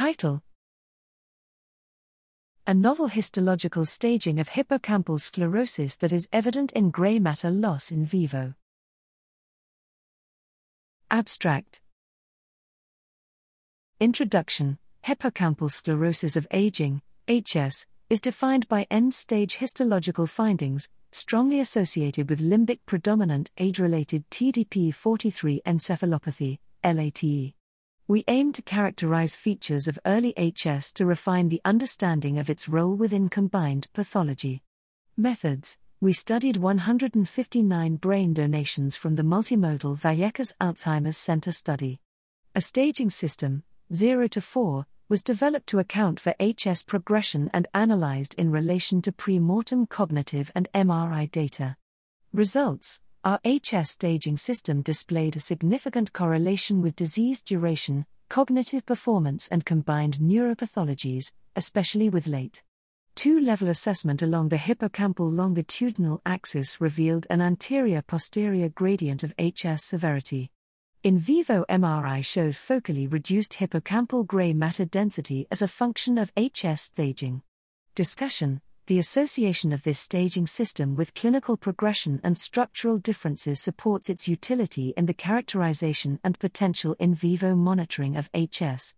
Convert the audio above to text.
Title A novel histological staging of hippocampal sclerosis that is evident in gray matter loss in vivo. Abstract Introduction Hippocampal sclerosis of aging, HS, is defined by end stage histological findings, strongly associated with limbic predominant age related TDP43 encephalopathy, LATE. We aim to characterize features of early HS to refine the understanding of its role within combined pathology. Methods We studied 159 brain donations from the multimodal Vallecas Alzheimer's Center study. A staging system, 0 to 4, was developed to account for HS progression and analyzed in relation to pre mortem cognitive and MRI data. Results our HS staging system displayed a significant correlation with disease duration, cognitive performance, and combined neuropathologies, especially with late. Two level assessment along the hippocampal longitudinal axis revealed an anterior posterior gradient of HS severity. In vivo MRI showed focally reduced hippocampal gray matter density as a function of HS staging. Discussion the association of this staging system with clinical progression and structural differences supports its utility in the characterization and potential in vivo monitoring of HS.